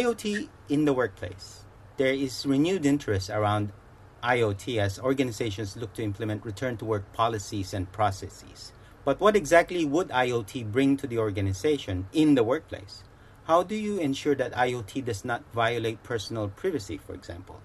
IoT in the workplace. There is renewed interest around IoT as organizations look to implement return to work policies and processes. But what exactly would IoT bring to the organization in the workplace? How do you ensure that IoT does not violate personal privacy, for example?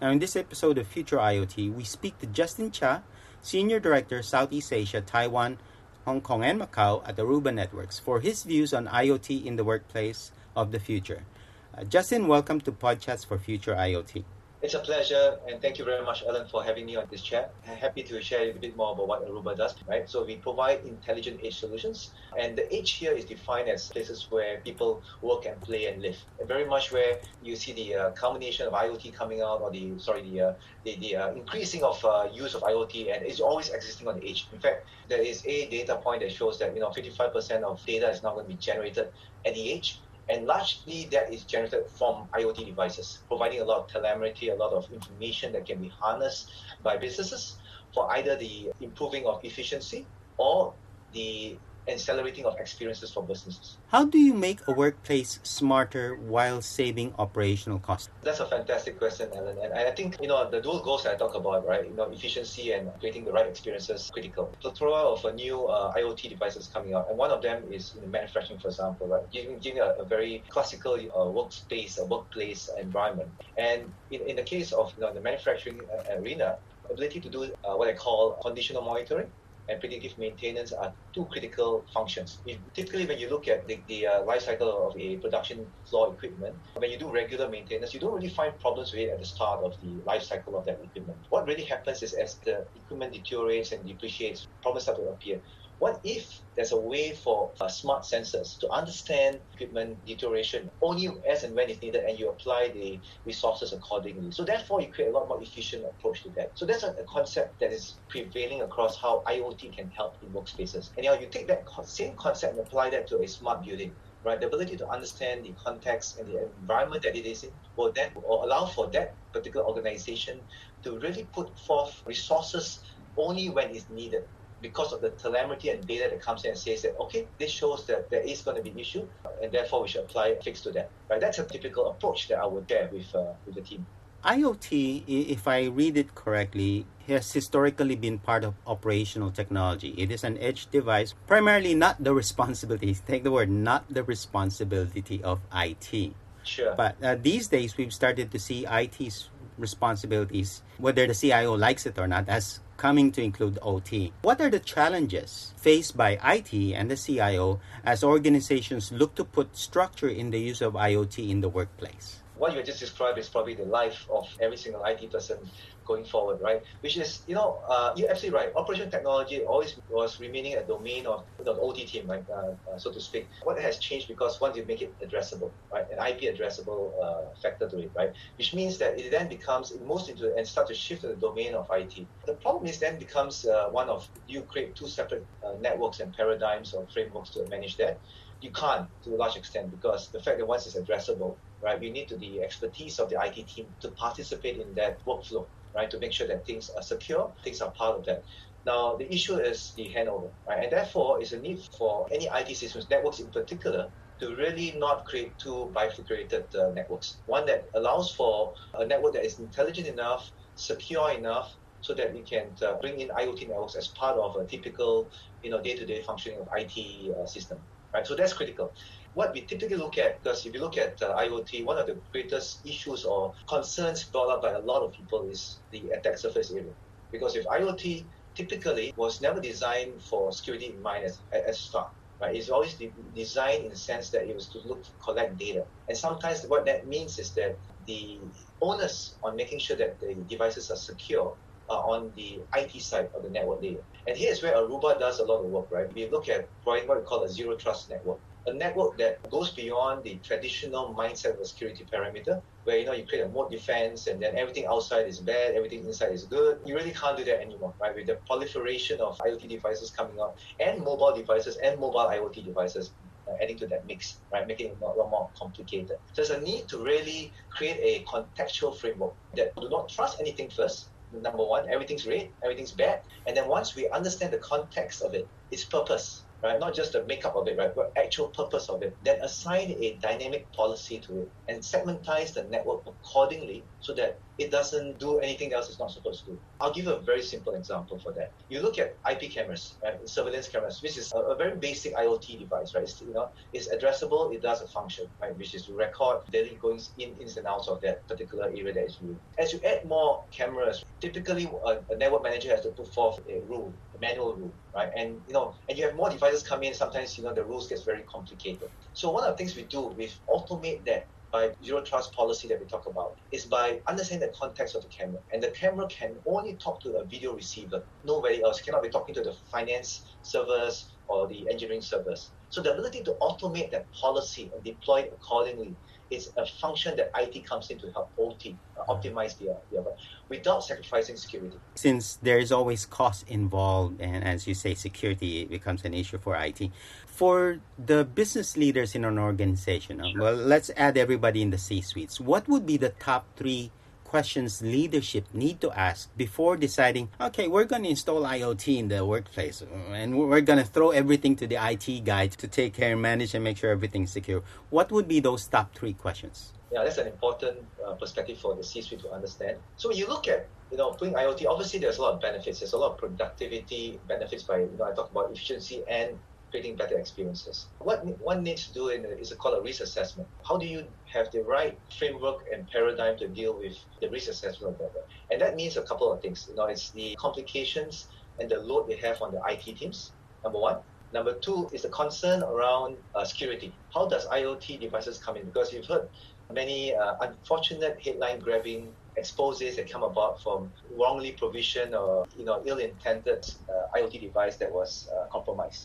Now, in this episode of Future IoT, we speak to Justin Chia, Senior Director, Southeast Asia, Taiwan, Hong Kong, and Macau at Aruba Networks for his views on IoT in the workplace of the future. Uh, Justin, welcome to Podchats for Future IoT. It's a pleasure, and thank you very much, Alan, for having me on this chat. I'm happy to share a bit more about what Aruba does, right? So we provide intelligent edge solutions, and the edge here is defined as places where people work and play and live. And very much where you see the uh, culmination of IoT coming out, or the sorry, the uh, the, the uh, increasing of uh, use of IoT, and it's always existing on the edge. In fact, there is a data point that shows that you know 55% of data is now going to be generated at the edge and largely that is generated from IoT devices, providing a lot of telemetry, a lot of information that can be harnessed by businesses for either the improving of efficiency or the accelerating of experiences for businesses. How do you make a workplace smarter while saving operational costs? That's a fantastic question, Alan. And I think you know the dual goals that I talk about, right? You know, efficiency and creating the right experiences critical. Plethora of a new uh, IoT devices coming out, and one of them is in manufacturing, for example, right? Giving giving a, a very classical uh, workspace, a workplace environment. And in, in the case of you know, the manufacturing uh, arena, ability to do uh, what I call conditional monitoring and predictive maintenance are two critical functions. If, typically, when you look at the, the uh, life cycle of a production floor equipment, when you do regular maintenance, you don't really find problems with it at the start of the life cycle of that equipment. What really happens is as the equipment deteriorates and depreciates, problems start to appear. What if there's a way for uh, smart sensors to understand equipment deterioration only as and when it's needed and you apply the resources accordingly? So therefore, you create a lot more efficient approach to that. So that's a, a concept that is prevailing across how IoT can help in workspaces. And you, know, you take that same concept and apply that to a smart building right? The ability to understand the context and the environment that it is in will then or allow for that particular organization to really put forth resources only when it's needed because of the telemetry and data that comes in and says that okay this shows that there is going to be an issue and therefore we should apply a fix to that right that's a typical approach that i would share with uh, with the team IoT, if I read it correctly, has historically been part of operational technology. It is an edge device, primarily not the responsibility, take the word, not the responsibility of IT. Sure. But uh, these days, we've started to see IT's responsibilities, whether the CIO likes it or not, as coming to include OT. What are the challenges faced by IT and the CIO as organizations look to put structure in the use of IoT in the workplace? What you just described is probably the life of every single IT person going forward, right? Which is, you know, uh, you're absolutely right. Operation technology always was remaining a domain of the OT team, right, uh, uh, so to speak. What has changed because once you make it addressable, right, an IP addressable uh, factor to it, right, which means that it then becomes, it moves into and starts to shift to the domain of IT. The problem is then becomes uh, one of you create two separate uh, networks and paradigms or frameworks to manage that you can't to a large extent because the fact that once it's addressable, right, you need to the expertise of the IT team to participate in that workflow, right, to make sure that things are secure, things are part of that. Now, the issue is the handover, right, and therefore is a need for any IT systems, networks in particular, to really not create two bifurcated uh, networks. One that allows for a network that is intelligent enough, secure enough, so that we can uh, bring in IoT networks as part of a typical, you know, day-to-day functioning of IT uh, system right? So that's critical. What we typically look at, because if you look at uh, IoT, one of the greatest issues or concerns brought up by a lot of people is the attack surface area. Because if IoT typically was never designed for security in mind as, as start, right? It's always de- designed in the sense that it was to look to collect data. And sometimes what that means is that the onus on making sure that the devices are secure uh, on the IT side of the network layer. And here's where Aruba does a lot of work, right? We look at what we call a zero trust network. A network that goes beyond the traditional mindset of a security perimeter, where you know you create a moat defense and then everything outside is bad, everything inside is good. You really can't do that anymore, right? With the proliferation of IoT devices coming out and mobile devices and mobile IoT devices uh, adding to that mix, right, making it a lot more complicated. So there's a need to really create a contextual framework that do not trust anything first, number one, everything's red, everything's bad. And then once we understand the context of it, its purpose, right? Not just the makeup of it, right? But actual purpose of it. Then assign a dynamic policy to it and segmentize the network accordingly so that it doesn't do anything else it's not supposed to do. I'll give a very simple example for that. You look at IP cameras, right? Surveillance cameras, which is a, a very basic IoT device, right? It's, you know, it's addressable, it does a function, right? Which is to record daily goings in, ins and outs of that particular area that is viewed. As you add more cameras, typically a, a network manager has to put forth a rule, manual rule, right? And you know, and you have more devices come in, sometimes you know the rules gets very complicated. So one of the things we do, we automate that by zero trust policy that we talk about is by understanding the context of the camera. And the camera can only talk to a video receiver. Nobody else cannot be talking to the finance servers or the engineering servers. So the ability to automate that policy and deploy it accordingly is a function that IT comes in to help OT uh, optimize the, the without sacrificing security. Since there is always cost involved, and as you say, security becomes an issue for IT. For the business leaders in an organization, uh, well, let's add everybody in the C suites. What would be the top three questions leadership need to ask before deciding, okay, we're going to install IoT in the workplace and we're going to throw everything to the IT guy to take care and manage and make sure everything's secure. What would be those top three questions? Yeah, that's an important uh, perspective for the C-suite to understand. So when you look at, you know, putting IoT, obviously there's a lot of benefits. There's a lot of productivity benefits by, you know, I talk about efficiency and creating better experiences. What one needs to do is called a risk assessment. How do you have the right framework and paradigm to deal with the risk assessment of that? And that means a couple of things. You know, it's the complications and the load they have on the IT teams. Number one. Number two is the concern around uh, security. How does IoT devices come in? Because you've heard many uh, unfortunate headline grabbing exposes that come about from wrongly provisioned or you know ill-intended uh, IoT device that was uh, compromised.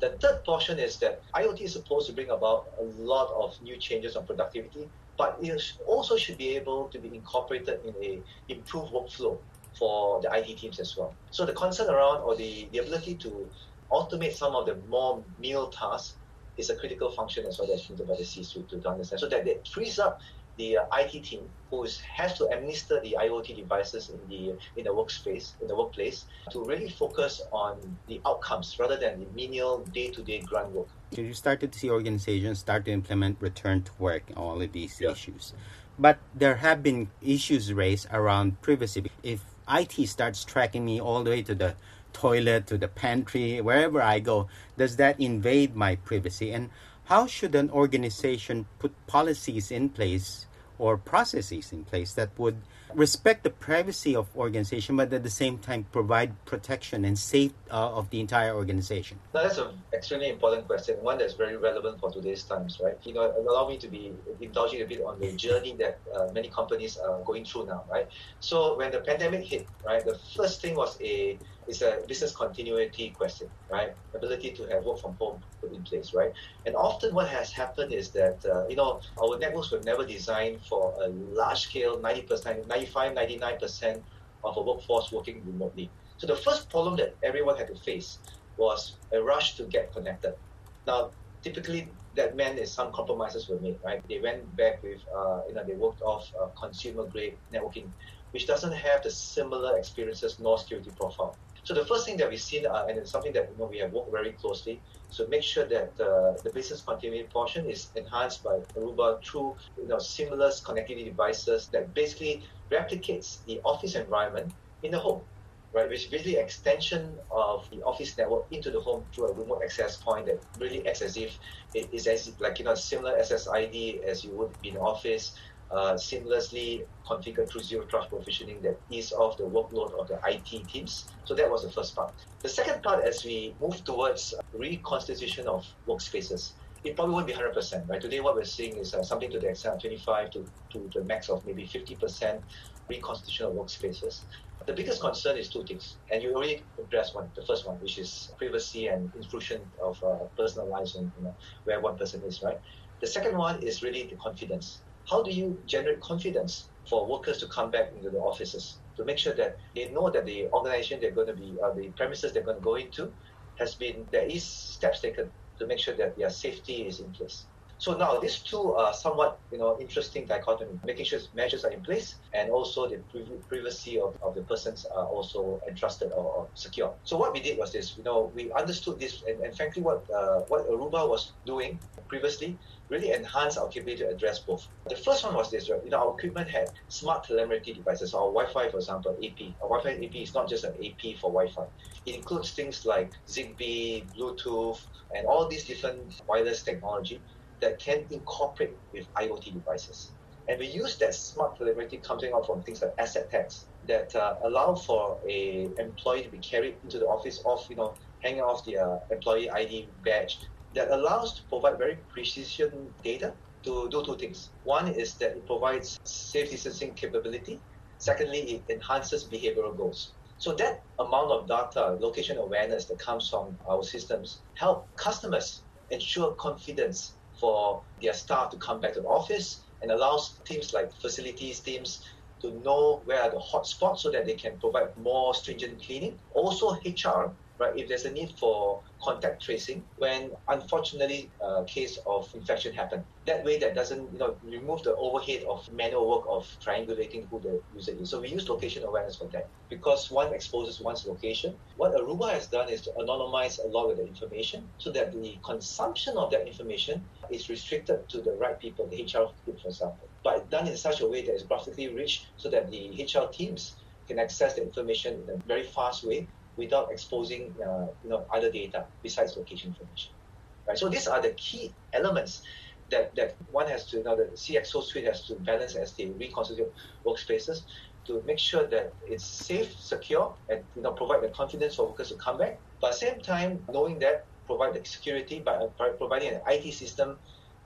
The third portion is that IoT is supposed to bring about a lot of new changes on productivity, but it also should be able to be incorporated in a improved workflow for the IT teams as well. So the concern around or the, the ability to automate some of the more meal tasks is a critical function as well that's needed by the C-suite to, to understand. So that it frees up the uh, IT team who is, has to administer the IoT devices in the in the workspace in the workplace to really focus on the outcomes rather than the menial day-to-day grunt work. You started to see organizations start to implement return to work all of these yeah. issues, but there have been issues raised around privacy. If IT starts tracking me all the way to the toilet to the pantry wherever I go, does that invade my privacy and how should an organization put policies in place or processes in place that would respect the privacy of organization but at the same time provide protection and safety uh, of the entire organization now that's an extremely important question one that's very relevant for today's times right you know allow me to be indulging a bit on the journey that uh, many companies are going through now right so when the pandemic hit right the first thing was a it's a business continuity question, right? Ability to have work from home put in place, right? And often what has happened is that, uh, you know, our networks were never designed for a large scale, 90%, 95, 99% of a workforce working remotely. So the first problem that everyone had to face was a rush to get connected. Now, typically that meant is some compromises were made, right? They went back with, uh, you know, they worked off uh, consumer grade networking, which doesn't have the similar experiences nor security profile. So the first thing that we've seen, uh, and it's something that you know, we have worked very closely, so make sure that uh, the business continuity portion is enhanced by Aruba through you know, seamless connectivity devices that basically replicates the office environment in the home, right? Which is basically extension of the office network into the home through a remote access point that really acts as if it is as like you know similar SSID as you would be in office uh, seamlessly configured through zero trust provisioning that ease off the workload of the IT teams. So that was the first part. The second part, as we move towards reconstitution of workspaces, it probably won't be 100%, right? Today, what we're seeing is uh, something to the extent of 25 to, to the max of maybe 50% reconstitution of workspaces. The biggest concern is two things, and you already addressed one. The first one, which is privacy and intrusion of uh, personal lives and you know, where one person is, right? The second one is really the confidence how do you generate confidence for workers to come back into the offices to make sure that they know that the organization they're going to be, uh, the premises they're going to go into, has been there is steps taken to make sure that their safety is in place. So now these two are somewhat, you know, interesting dichotomy, making sure measures are in place and also the privacy of, of the persons are also entrusted or, or, secure. So what we did was this, you know, we understood this and, and frankly what uh, what Aruba was doing previously really enhanced our capability to address both. The first one was this, right? You know, our equipment had smart telemetry devices. Our Wi-Fi, for example, AP. Our Wi-Fi AP is not just an AP for Wi-Fi. It includes things like Zigbee, Bluetooth, and all these different wireless technology that can incorporate with IoT devices. And we use that smart telemetry coming out from things like asset tags that uh, allow for a employee to be carried into the office off, you know, hanging off the uh, employee ID badge that allows to provide very precision data to do two things. One is that it provides safe distancing capability. Secondly, it enhances behavioral goals. So that amount of data, location awareness that comes from our systems help customers ensure confidence for their staff to come back to the office and allows teams like facilities teams to know where are the hot spots so that they can provide more stringent cleaning. Also HR right? If there's a need for contact tracing when unfortunately a case of infection happen. That way that doesn't, you know, remove the overhead of manual work of triangulating who the user is. So we use location awareness for that because one exposes one's location. What Aruba has done is to anonymize a lot of the information so that the consumption of that information is restricted to the right people, the HR group, for example. But done in such a way that is graphically rich so that the HR teams can access the information in a very fast way without exposing uh, you know other data besides location information. Right. So these are the key elements that, that one has to you know the CXO suite has to balance as they reconstitute workspaces to make sure that it's safe, secure, and you know provide the confidence for workers to come back. But at the same time, knowing that provide the security by, by providing an IT system,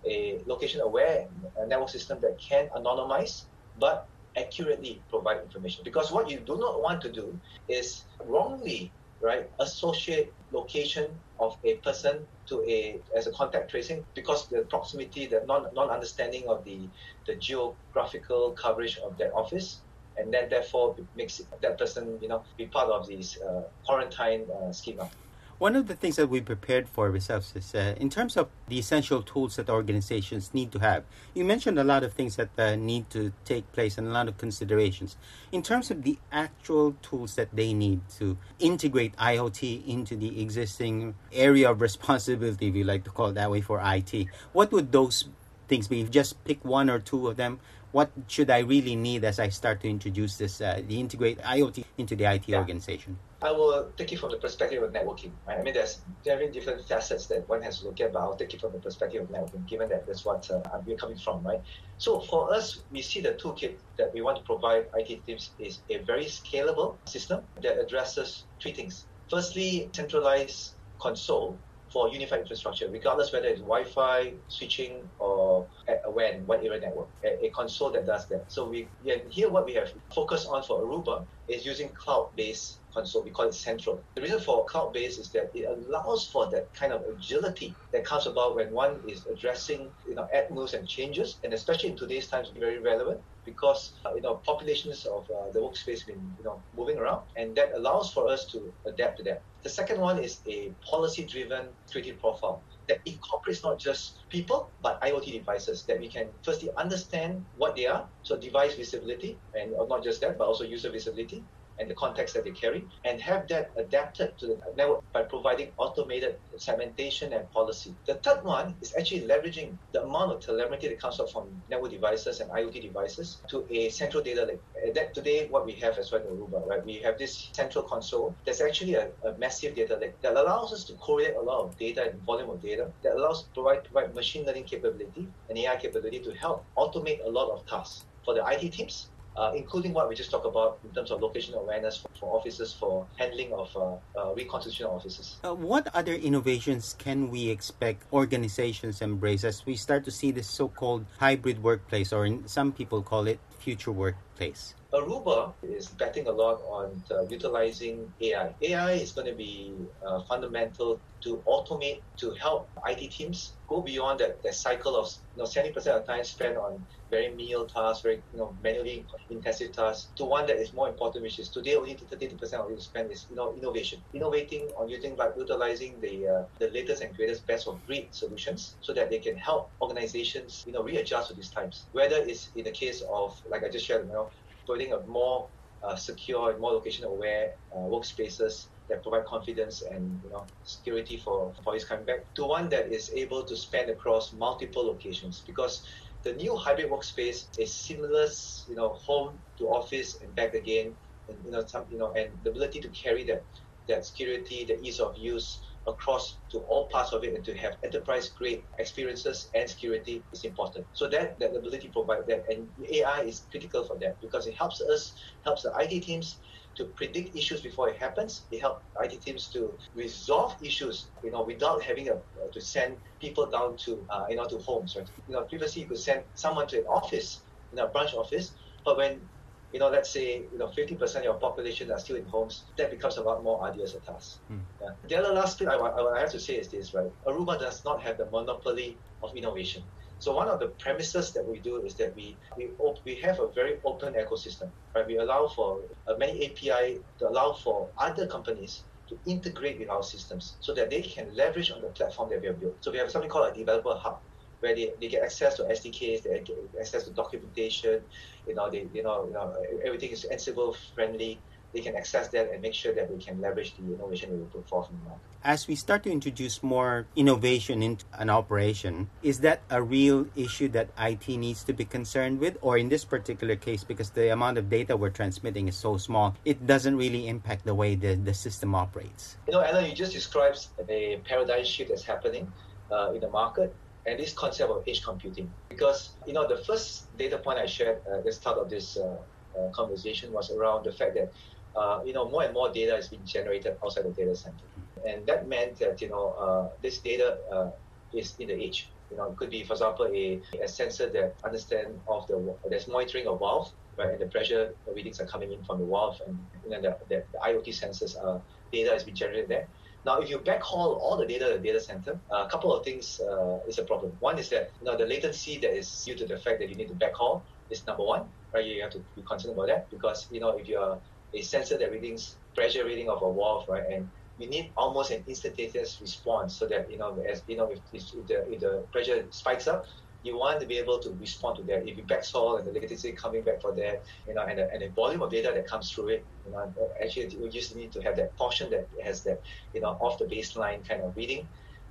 a location aware network system that can anonymize, but accurately provide information. Because what you do not want to do is wrongly right associate location of a person to a as a contact tracing because the proximity, the non non understanding of the the geographical coverage of that office, and then therefore makes that person you know be part of this uh, quarantine uh, schema. One of the things that we prepared for ourselves is uh, in terms of the essential tools that organizations need to have. You mentioned a lot of things that uh, need to take place and a lot of considerations. In terms of the actual tools that they need to integrate IoT into the existing area of responsibility, if you like to call it that way for IT, what would those things be? Just pick one or two of them what should I really need as I start to introduce this, uh, the integrate IoT into the IT yeah. organization? I will take it from the perspective of networking. Right? I mean, there's very different facets that one has to look at, but I'll take it from the perspective of networking, given that that's what uh, we're coming from, right? So for us, we see the toolkit that we want to provide IT teams is a very scalable system that addresses three things. Firstly, centralized console for unified infrastructure, regardless whether it's Wi-Fi, switching, or a WAN, wide area network, a, a, console that does that. So we here what we have focused on for Aruba is using cloud-based console. We call it Central. The reason for cloud-based is that it allows for that kind of agility that comes about when one is addressing you know add moves and changes, and especially in today's times, very relevant because uh, you know populations of uh, the workspace been you know moving around, and that allows for us to adapt to that. The second one is a policy-driven security profile that incorporates not just people but IoT devices that we can firstly understand what they are, so device visibility, and not just that, but also user visibility, and the context that they carry, and have that adapted to the network by providing automated segmentation and policy. The third one is actually leveraging the amount of telemetry that comes out from network devices and IoT devices to a central data lake. That today, what we have as well in Aruba, right? We have this central console that's actually a, a massive data lake that allows us to correlate a lot of data and volume of data that allows provide provide machine learning capability and AI capability to help automate a lot of tasks for the IT teams uh, including what we just talked about in terms of location awareness for, for offices for handling of uh, uh, reconstitution of offices. Uh, what other innovations can we expect organizations embrace as we start to see this so-called hybrid workplace, or some people call it future workplace? Aruba is betting a lot on uh, utilizing AI. AI is going to be uh, fundamental to automate, to help IT teams go beyond that, that cycle of you know, 70% of time spent on very menial tasks, very you know, manually intensive tasks, to one that is more important, which is today only 30% of you spend is you know, innovation. Innovating on using like utilizing the uh, the latest and greatest best of breed solutions so that they can help organizations you know readjust to these times. Whether it's in the case of like I just shared, you know, building a more uh, secure more location aware uh, workspaces that provide confidence and you know security for employees coming back to one that is able to span across multiple locations. Because the new hybrid workspace is seamless you know home to office and back again and you know some you know and the ability to carry that that security the ease of use across to all parts of it and to have enterprise grade experiences and security is important. So that, that ability to provide that and AI is critical for that because it helps us, helps the IT teams to predict issues before it happens. It helps IT teams to resolve issues, you know, without having a, uh, to send people down to, uh, you know, to homes. Right? You know, previously you could send someone to an office, in a branch office, but when you know, let's say you know 50% of your population are still in homes, that becomes a lot more arduous a task. Mm. Yeah. The other last thing I, I, I have to say is this, right? Aruba does not have the monopoly of innovation. So one of the premises that we do is that we we, op- we have a very open ecosystem, right? We allow for uh, many API to allow for other companies to integrate with our systems so that they can leverage on the platform that we have built. So we have something called a developer hub where they, they get access to SDKs, they get access to documentation, you know, they you know, you know everything is Ansible friendly. They can access that and make sure that we can leverage the innovation that we put forth in the market. As we start to introduce more innovation into an operation, is that a real issue that IT needs to be concerned with? Or in this particular case, because the amount of data we're transmitting is so small, it doesn't really impact the way the, the system operates? You know, Alan, you just described a paradigm shift that's happening uh, in the market and this concept of edge computing. Because you know, the first data point I shared at the start of this uh, uh, conversation was around the fact that uh, you know more and more data is being generated outside the data center, and that meant that you know uh, this data uh, is in the edge. You know, it could be, for example, a, a sensor that understand of the there's monitoring of valve, right, and the pressure readings are coming in from the valve, and, and the, the, the IoT sensors are data is being generated there. Now, if you backhaul all the data to the data center, a couple of things uh, is a problem. One is that you know the latency that is due to the fact that you need to backhaul is number one, right? You have to be concerned about that because you know if you're a sensor that readings pressure reading of a valve, right, and you need almost an instantaneous response so that you know as you know if, if, the, if the pressure spikes up, you want to be able to respond to that. If you backhaul and the latency coming back for that, you know, and the, and the volume of data that comes through it, you know, actually we just need to have that portion that has that, you know, off the baseline kind of reading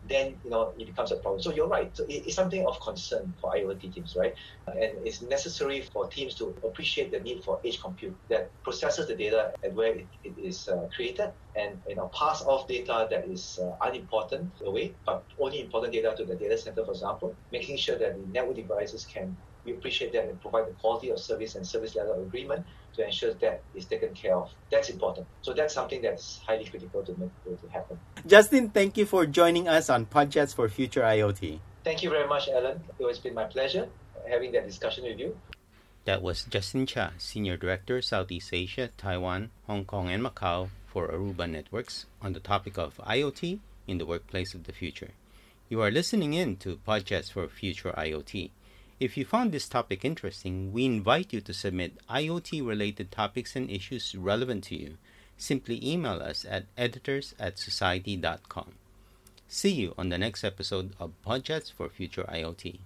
then you know it becomes a problem. So you're right. So it's something of concern for IoT teams, right? And it's necessary for teams to appreciate the need for edge compute that processes the data at where it, it is uh, created and you know pass off data that is uh, unimportant away, but only important data to the data center, for example, making sure that the network devices can we appreciate that and provide the quality of service and service level agreement to ensure that is taken care of. That's important. So that's something that's highly critical to make to happen. Justin, thank you for joining us on Podchats for Future IoT. Thank you very much, Alan. It has been my pleasure having that discussion with you. That was Justin Chia, Senior Director, Southeast Asia, Taiwan, Hong Kong, and Macau for Aruba Networks on the topic of IoT in the workplace of the future. You are listening in to Podchats for Future IoT. If you found this topic interesting, we invite you to submit IoT related topics and issues relevant to you. Simply email us at editors at society.com. See you on the next episode of Podchats for Future IoT.